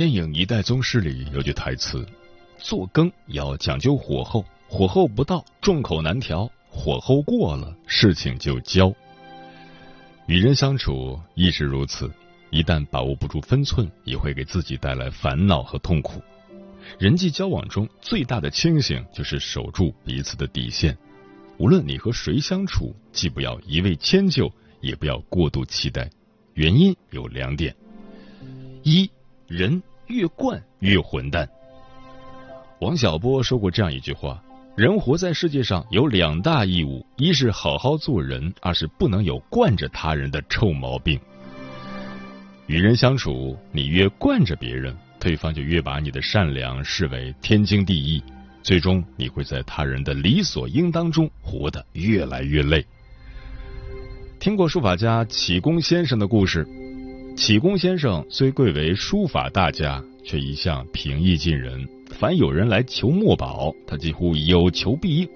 电影《一代宗师》里有句台词：“做羹要讲究火候，火候不到，众口难调；火候过了，事情就焦。”与人相处亦是如此，一旦把握不住分寸，也会给自己带来烦恼和痛苦。人际交往中最大的清醒，就是守住彼此的底线。无论你和谁相处，既不要一味迁就，也不要过度期待。原因有两点：一，人越惯越混蛋。王小波说过这样一句话：人活在世界上有两大义务，一是好好做人，二是不能有惯着他人的臭毛病。与人相处，你越惯着别人，对方就越把你的善良视为天经地义。最终，你会在他人的理所应当中活得越来越累。听过书法家启功先生的故事，启功先生虽贵为书法大家，却一向平易近人。凡有人来求墨宝，他几乎有求必应。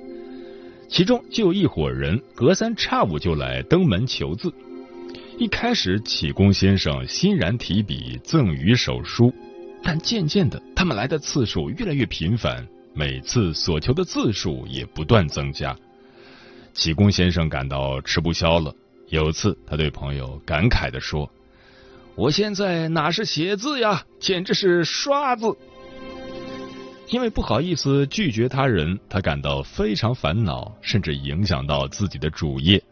其中就有一伙人隔三差五就来登门求字。一开始，启功先生欣然提笔赠予手书，但渐渐的，他们来的次数越来越频繁。每次所求的字数也不断增加，启功先生感到吃不消了。有次，他对朋友感慨的说：“我现在哪是写字呀，简直是刷字。”因为不好意思拒绝他人，他感到非常烦恼，甚至影响到自己的主业。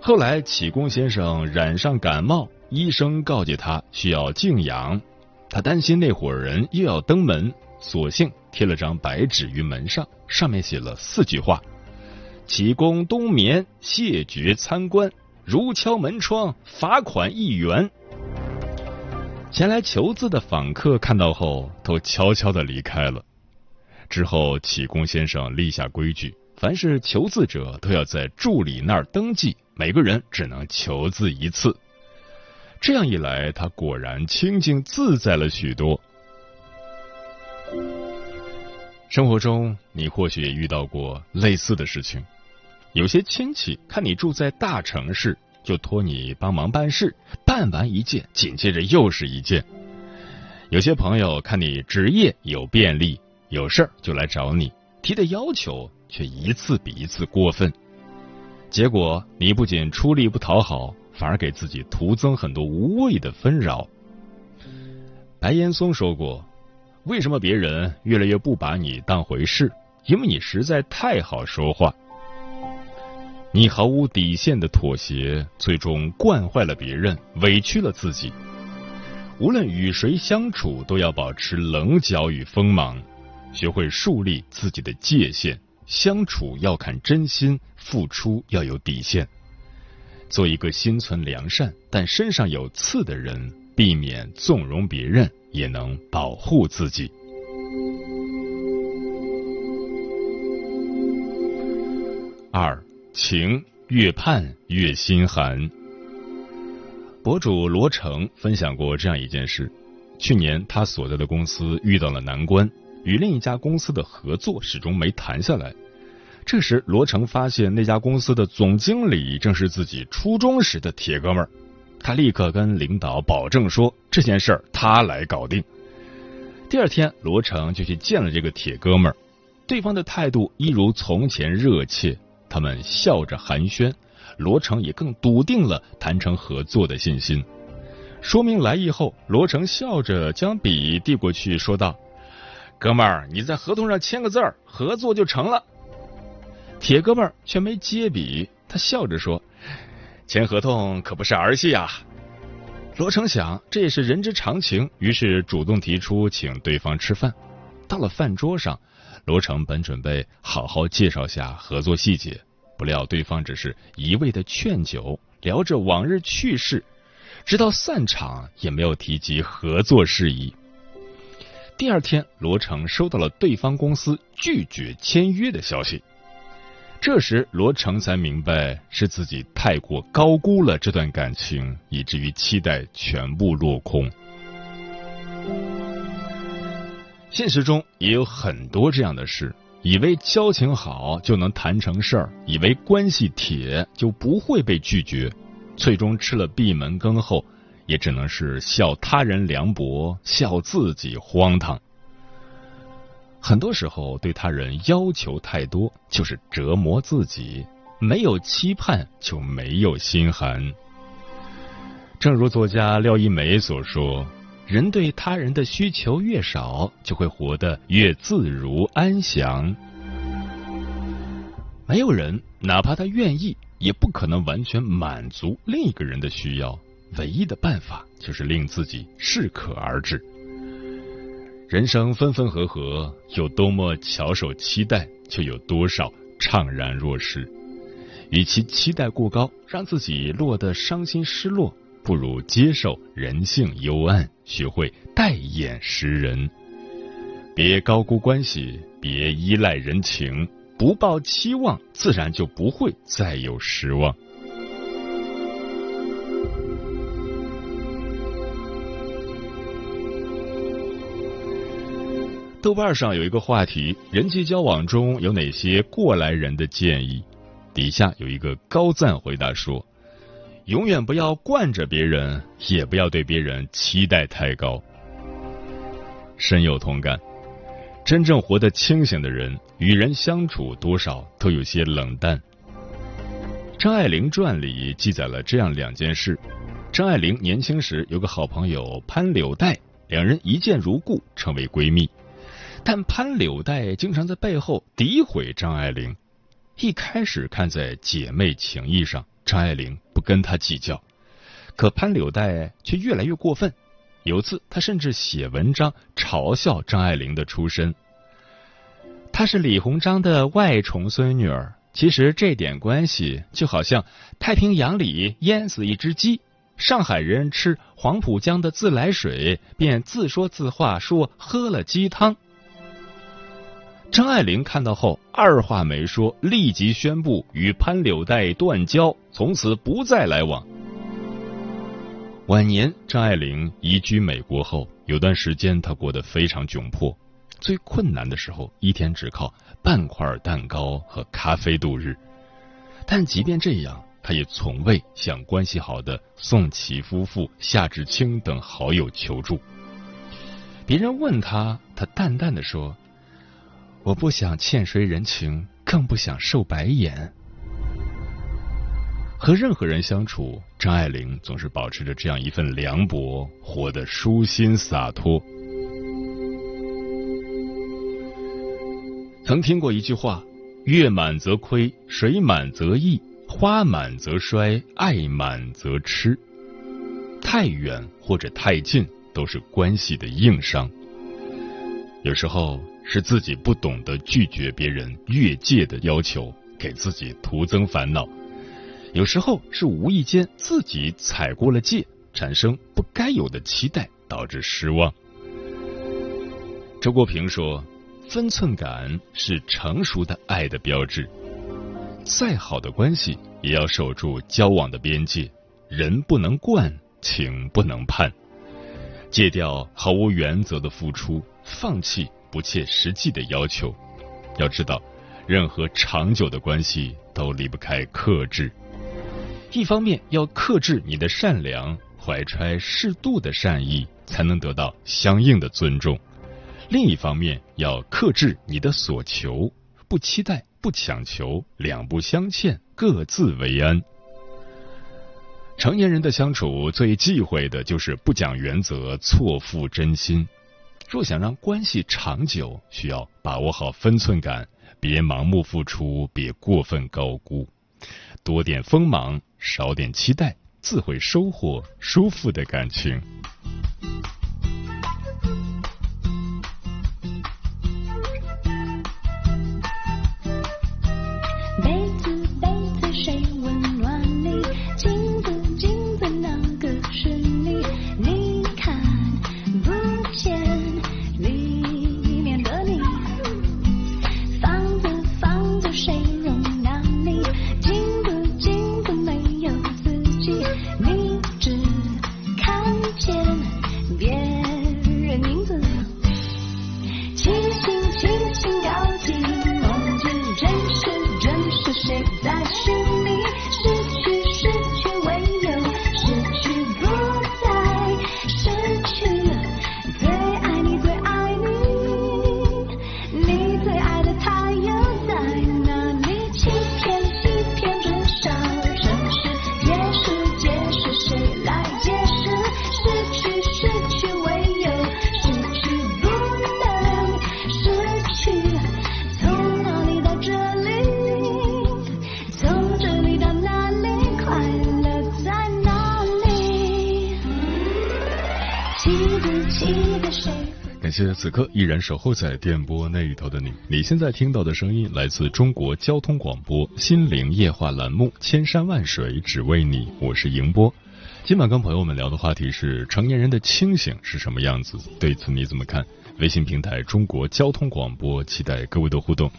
后来，启功先生染上感冒，医生告诫他需要静养，他担心那伙人又要登门。索性贴了张白纸于门上，上面写了四句话：“启功冬眠，谢绝参观。如敲门窗，罚款一元。”前来求字的访客看到后，都悄悄的离开了。之后，启功先生立下规矩：凡是求字者都要在助理那儿登记，每个人只能求字一次。这样一来，他果然清静自在了许多。生活中，你或许也遇到过类似的事情。有些亲戚看你住在大城市，就托你帮忙办事，办完一件，紧接着又是一件。有些朋友看你职业有便利，有事儿就来找你，提的要求却一次比一次过分。结果，你不仅出力不讨好，反而给自己徒增很多无谓的纷扰。白岩松说过。为什么别人越来越不把你当回事？因为你实在太好说话。你毫无底线的妥协，最终惯坏了别人，委屈了自己。无论与谁相处，都要保持棱角与锋芒，学会树立自己的界限。相处要看真心，付出要有底线。做一个心存良善但身上有刺的人，避免纵容别人。也能保护自己。二情越盼越心寒。博主罗成分享过这样一件事：去年他所在的公司遇到了难关，与另一家公司的合作始终没谈下来。这时，罗成发现那家公司的总经理正是自己初中时的铁哥们儿。他立刻跟领导保证说：“这件事儿他来搞定。”第二天，罗成就去见了这个铁哥们儿，对方的态度一如从前热切。他们笑着寒暄，罗成也更笃定了谈成合作的信心。说明来意后，罗成笑着将笔递过去，说道：“哥们儿，你在合同上签个字儿，合作就成了。”铁哥们儿却没接笔，他笑着说：“签合同可不是儿戏啊。”罗成想这也是人之常情，于是主动提出请对方吃饭。到了饭桌上，罗成本准备好好介绍下合作细节，不料对方只是一味的劝酒，聊着往日趣事，直到散场也没有提及合作事宜。第二天，罗成收到了对方公司拒绝签约的消息。这时，罗成才明白是自己太过高估了这段感情，以至于期待全部落空。现实中也有很多这样的事：以为交情好就能谈成事儿，以为关系铁就不会被拒绝，最终吃了闭门羹后，也只能是笑他人凉薄，笑自己荒唐。很多时候，对他人要求太多，就是折磨自己。没有期盼，就没有心寒。正如作家廖一梅所说：“人对他人的需求越少，就会活得越自如安详。没有人，哪怕他愿意，也不可能完全满足另一个人的需要。唯一的办法，就是令自己适可而止。”人生分分合合，有多么翘首期待，就有多少怅然若失。与其期待过高，让自己落得伤心失落，不如接受人性幽暗，学会戴眼识人。别高估关系，别依赖人情，不抱期望，自然就不会再有失望。豆瓣上有一个话题：人际交往中有哪些过来人的建议？底下有一个高赞回答说：“永远不要惯着别人，也不要对别人期待太高。”深有同感。真正活得清醒的人，与人相处多少都有些冷淡。张爱玲传里记载了这样两件事：张爱玲年轻时有个好朋友潘柳黛，两人一见如故，成为闺蜜。但潘柳黛经常在背后诋毁张爱玲。一开始看在姐妹情谊上，张爱玲不跟他计较，可潘柳黛却越来越过分。有次，他甚至写文章嘲笑张爱玲的出身。她是李鸿章的外重孙女儿，其实这点关系就好像太平洋里淹死一只鸡，上海人吃黄浦江的自来水，便自说自话说喝了鸡汤。张爱玲看到后，二话没说，立即宣布与潘柳黛断交，从此不再来往。晚年，张爱玲移居美国后，有段时间她过得非常窘迫，最困难的时候，一天只靠半块蛋糕和咖啡度日。但即便这样，她也从未向关系好的宋琦夫妇、夏志清等好友求助。别人问她，她淡淡的说。我不想欠谁人情，更不想受白眼。和任何人相处，张爱玲总是保持着这样一份凉薄，活得舒心洒脱。曾听过一句话：“月满则亏，水满则溢，花满则衰，爱满则痴。”太远或者太近，都是关系的硬伤。有时候。是自己不懂得拒绝别人越界的要求，给自己徒增烦恼；有时候是无意间自己踩过了界，产生不该有的期待，导致失望。周国平说：“分寸感是成熟的爱的标志。再好的关系，也要守住交往的边界。人不能惯，情不能盼，戒掉毫无原则的付出，放弃。”不切实际的要求，要知道，任何长久的关系都离不开克制。一方面要克制你的善良，怀揣适度的善意，才能得到相应的尊重；另一方面要克制你的所求，不期待，不强求，两不相欠，各自为安。成年人的相处最忌讳的就是不讲原则、错付真心。若想让关系长久，需要把握好分寸感，别盲目付出，别过分高估，多点锋芒，少点期待，自会收获舒服的感情。谢此刻依然守候在电波那一头的你。你现在听到的声音来自中国交通广播《心灵夜话》栏目《千山万水只为你》，我是迎波。今晚跟朋友们聊的话题是成年人的清醒是什么样子？对此你怎么看？微信平台中国交通广播，期待各位的互动。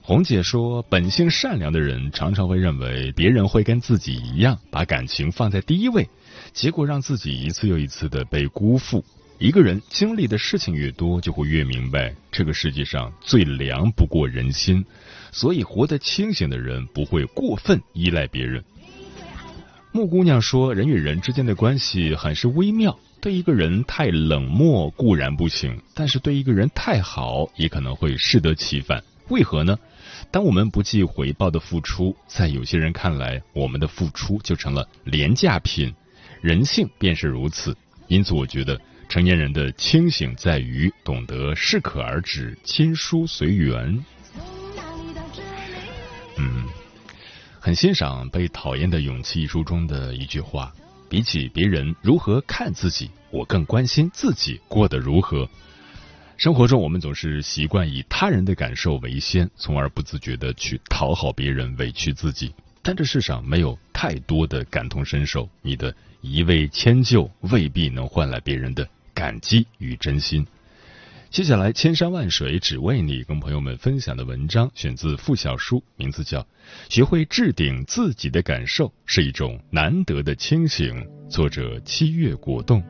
红姐说，本性善良的人常常会认为别人会跟自己一样，把感情放在第一位，结果让自己一次又一次的被辜负。一个人经历的事情越多，就会越明白这个世界上最凉不过人心，所以活得清醒的人不会过分依赖别人。木姑娘说，人与人之间的关系很是微妙，对一个人太冷漠固然不行，但是对一个人太好也可能会适得其反。为何呢？当我们不计回报的付出，在有些人看来，我们的付出就成了廉价品，人性便是如此。因此，我觉得。成年人的清醒在于懂得适可而止，亲疏随缘。嗯，很欣赏《被讨厌的勇气》一书中的一句话：比起别人如何看自己，我更关心自己过得如何。生活中，我们总是习惯以他人的感受为先，从而不自觉的去讨好别人，委屈自己。但这世上没有太多的感同身受，你的一味迁就未必能换来别人的。感激与真心。接下来，千山万水只为你，跟朋友们分享的文章选自付小书，名字叫《学会置顶自己的感受是一种难得的清醒》，作者七月果冻。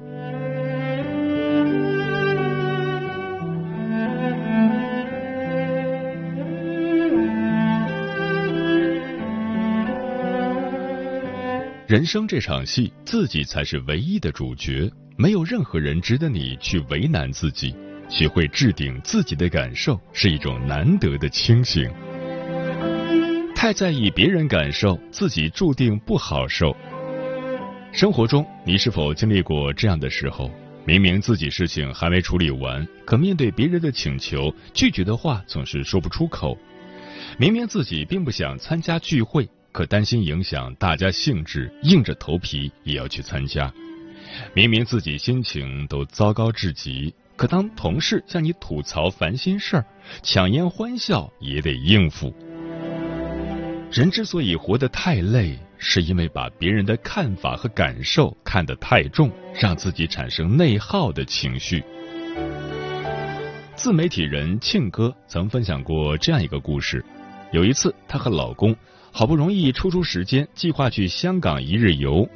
人生这场戏，自己才是唯一的主角。没有任何人值得你去为难自己，学会置顶自己的感受是一种难得的清醒。太在意别人感受，自己注定不好受。生活中，你是否经历过这样的时候？明明自己事情还没处理完，可面对别人的请求，拒绝的话总是说不出口。明明自己并不想参加聚会，可担心影响大家兴致，硬着头皮也要去参加。明明自己心情都糟糕至极，可当同事向你吐槽烦心事儿，强颜欢笑也得应付。人之所以活得太累，是因为把别人的看法和感受看得太重，让自己产生内耗的情绪。自媒体人庆哥曾分享过这样一个故事：有一次，她和老公好不容易抽出时间，计划去香港一日游。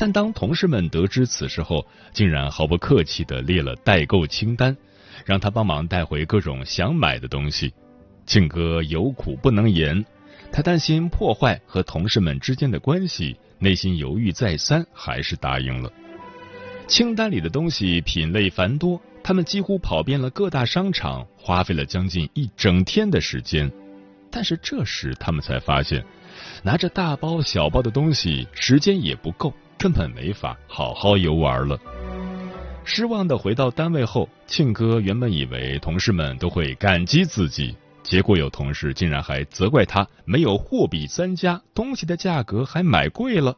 但当同事们得知此事后，竟然毫不客气的列了代购清单，让他帮忙带回各种想买的东西。庆哥有苦不能言，他担心破坏和同事们之间的关系，内心犹豫再三，还是答应了。清单里的东西品类繁多，他们几乎跑遍了各大商场，花费了将近一整天的时间。但是这时他们才发现。拿着大包小包的东西，时间也不够，根本没法好好游玩了。失望的回到单位后，庆哥原本以为同事们都会感激自己，结果有同事竟然还责怪他没有货比三家，东西的价格还买贵了。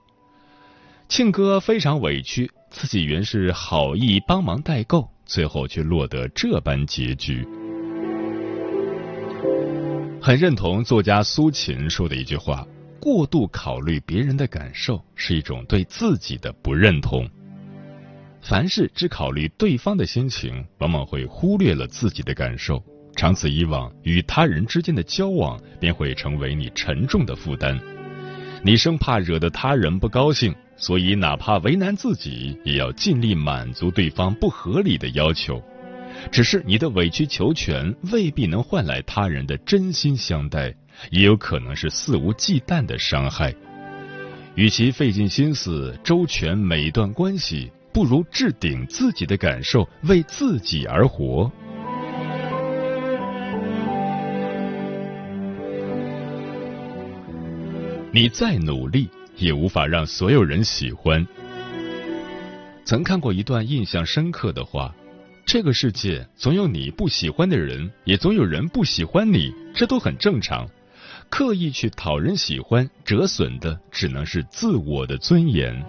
庆哥非常委屈，自己原是好意帮忙代购，最后却落得这般结局。很认同作家苏秦说的一句话：“过度考虑别人的感受，是一种对自己的不认同。凡事只考虑对方的心情，往往会忽略了自己的感受。长此以往，与他人之间的交往便会成为你沉重的负担。你生怕惹得他人不高兴。”所以，哪怕为难自己，也要尽力满足对方不合理的要求。只是你的委曲求全未必能换来他人的真心相待，也有可能是肆无忌惮的伤害。与其费尽心思周全每一段关系，不如置顶自己的感受，为自己而活。你再努力。也无法让所有人喜欢。曾看过一段印象深刻的话：这个世界总有你不喜欢的人，也总有人不喜欢你，这都很正常。刻意去讨人喜欢，折损的只能是自我的尊严。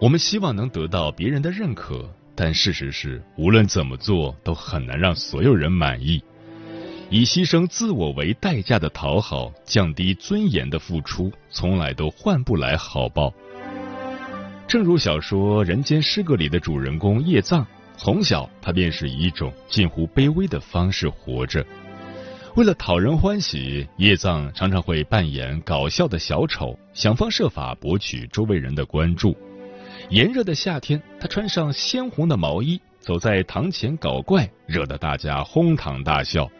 我们希望能得到别人的认可，但事实是，无论怎么做，都很难让所有人满意。以牺牲自我为代价的讨好，降低尊严的付出，从来都换不来好报。正如小说《人间失格》里的主人公叶藏，从小他便是以一种近乎卑微的方式活着。为了讨人欢喜，叶藏常常会扮演搞笑的小丑，想方设法博取周围人的关注。炎热的夏天，他穿上鲜红的毛衣，走在堂前搞怪，惹得大家哄堂大笑。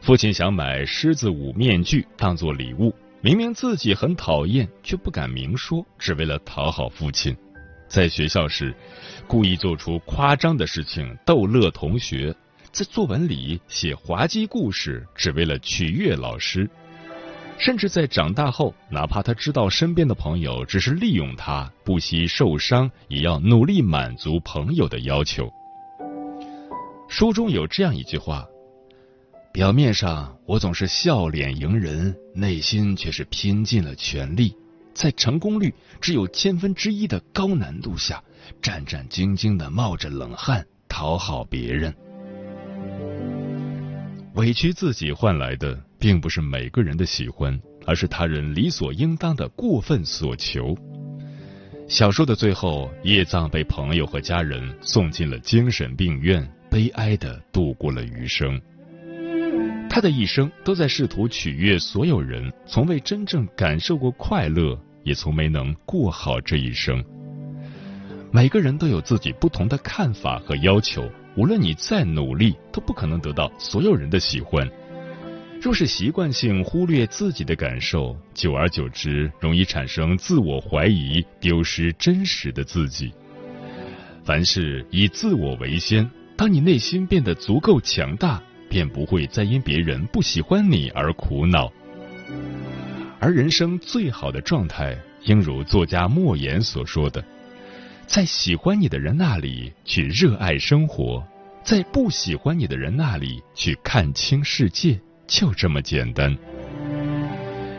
父亲想买狮子舞面具当做礼物，明明自己很讨厌，却不敢明说，只为了讨好父亲。在学校时，故意做出夸张的事情逗乐同学，在作文里写滑稽故事，只为了取悦老师。甚至在长大后，哪怕他知道身边的朋友只是利用他，不惜受伤，也要努力满足朋友的要求。书中有这样一句话。表面上我总是笑脸迎人，内心却是拼尽了全力，在成功率只有千分之一的高难度下，战战兢兢的冒着冷汗讨好别人。委屈自己换来的，并不是每个人的喜欢，而是他人理所应当的过分所求。小说的最后，叶藏被朋友和家人送进了精神病院，悲哀的度过了余生。他的一生都在试图取悦所有人，从未真正感受过快乐，也从没能过好这一生。每个人都有自己不同的看法和要求，无论你再努力，都不可能得到所有人的喜欢。若是习惯性忽略自己的感受，久而久之，容易产生自我怀疑，丢失真实的自己。凡事以自我为先，当你内心变得足够强大。便不会再因别人不喜欢你而苦恼，而人生最好的状态，应如作家莫言所说的：在喜欢你的人那里去热爱生活，在不喜欢你的人那里去看清世界，就这么简单。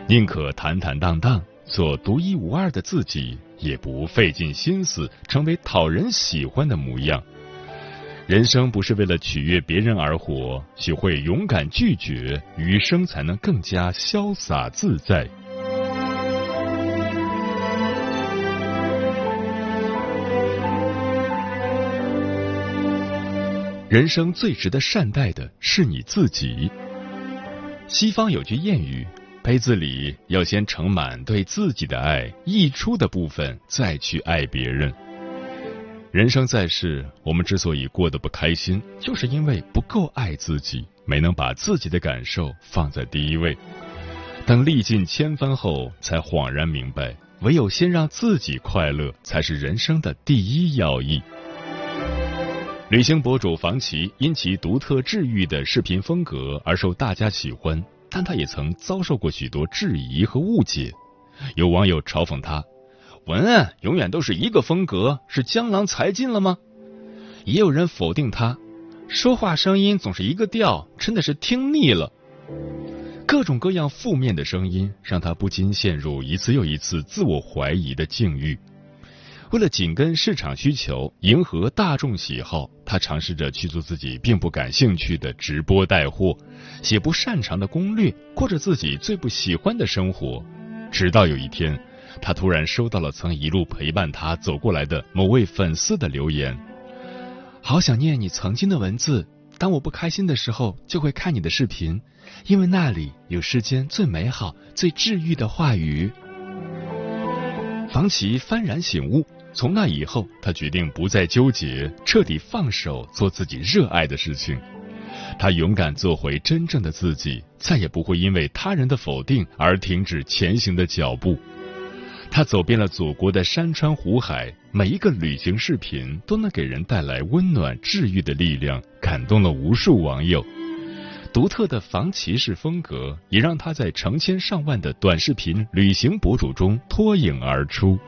宁可坦坦荡荡做独一无二的自己，也不费尽心思成为讨人喜欢的模样。人生不是为了取悦别人而活，学会勇敢拒绝，余生才能更加潇洒自在。人生最值得善待的是你自己。西方有句谚语：杯子里要先盛满对自己的爱，溢出的部分再去爱别人。人生在世，我们之所以过得不开心，就是因为不够爱自己，没能把自己的感受放在第一位。等历尽千帆后，才恍然明白，唯有先让自己快乐，才是人生的第一要义。旅行博主房琪因其独特治愈的视频风格而受大家喜欢，但他也曾遭受过许多质疑和误解。有网友嘲讽他：“文案永远都是一个风格，是江郎才尽了吗？”也有人否定他：“说话声音总是一个调，真的是听腻了。”各种各样负面的声音让他不禁陷入一次又一次自我怀疑的境遇。为了紧跟市场需求，迎合大众喜好，他尝试着去做自己并不感兴趣的直播带货，写不擅长的攻略，过着自己最不喜欢的生活。直到有一天，他突然收到了曾一路陪伴他走过来的某位粉丝的留言：“好想念你曾经的文字，当我不开心的时候，就会看你的视频。”因为那里有世间最美好、最治愈的话语。房琪幡然醒悟，从那以后，他决定不再纠结，彻底放手做自己热爱的事情。他勇敢做回真正的自己，再也不会因为他人的否定而停止前行的脚步。他走遍了祖国的山川湖海，每一个旅行视频都能给人带来温暖治愈的力量，感动了无数网友。独特的防骑士风格也让他在成千上万的短视频旅行博主中脱颖而出。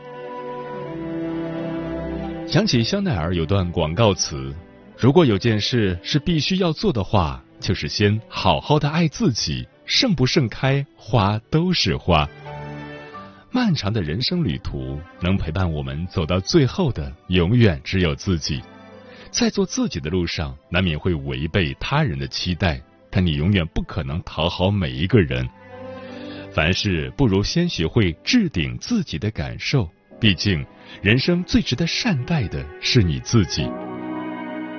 想起香奈儿有段广告词：“如果有件事是必须要做的话，就是先好好的爱自己。盛不盛开，花都是花。漫长的人生旅途，能陪伴我们走到最后的，永远只有自己。在做自己的路上，难免会违背他人的期待。”但你永远不可能讨好每一个人。凡事不如先学会置顶自己的感受，毕竟人生最值得善待的是你自己。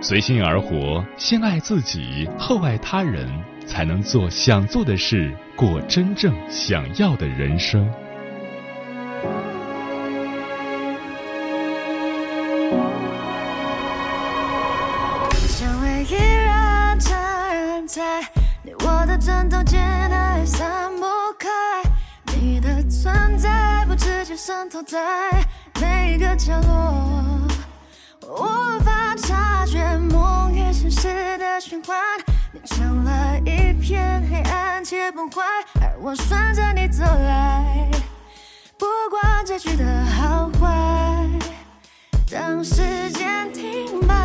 随心而活，先爱自己，后爱他人，才能做想做的事，过真正想要的人生。在你我的枕头间，爱散不开。你的存在不直接渗透在一个角落，无法察觉梦与现实的循环，变成了一片黑暗且崩坏，而我顺着你走来，不管结局的好坏，当时间停摆，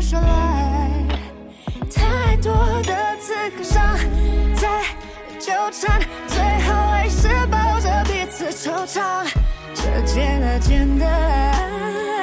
说来，太多的刺和伤在纠缠，最后还是抱着彼此惆怅，这见了见的爱。